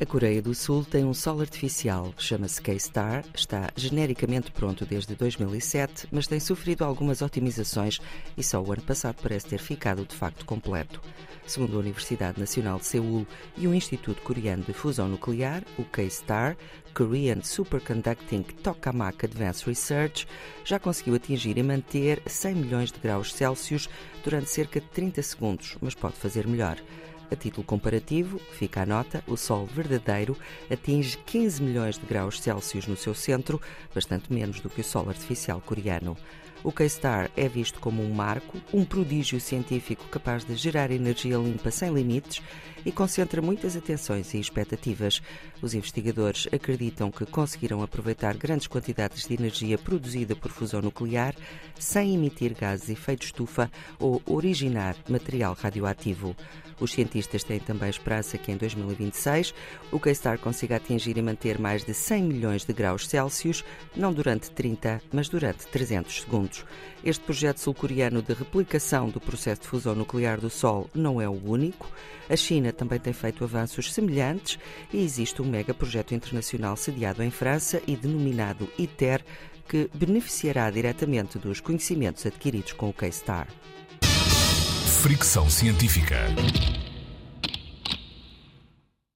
A Coreia do Sul tem um sol artificial, chama-se K-Star, está genericamente pronto desde 2007, mas tem sofrido algumas otimizações e só o ano passado parece ter ficado de facto completo. Segundo a Universidade Nacional de Seul e o Instituto Coreano de Fusão Nuclear, o K-Star, Korean Superconducting Tokamak Advanced Research, já conseguiu atingir e manter 100 milhões de graus Celsius durante cerca de 30 segundos, mas pode fazer melhor. A título comparativo, fica a nota, o Sol verdadeiro atinge 15 milhões de graus Celsius no seu centro, bastante menos do que o Sol artificial coreano. O K-Star é visto como um marco, um prodígio científico capaz de gerar energia limpa sem limites e concentra muitas atenções e expectativas. Os investigadores acreditam que conseguiram aproveitar grandes quantidades de energia produzida por fusão nuclear sem emitir gases de efeito estufa ou originar material radioativo. Os cientistas têm também esperança que em 2026 o K-Star consiga atingir e manter mais de 100 milhões de graus Celsius, não durante 30, mas durante 300 segundos. Este projeto sul-coreano de replicação do processo de fusão nuclear do Sol não é o único. A China também tem feito avanços semelhantes e existe um mega projeto internacional sediado em França e denominado ITER, que beneficiará diretamente dos conhecimentos adquiridos com o K-Star. Fricção científica.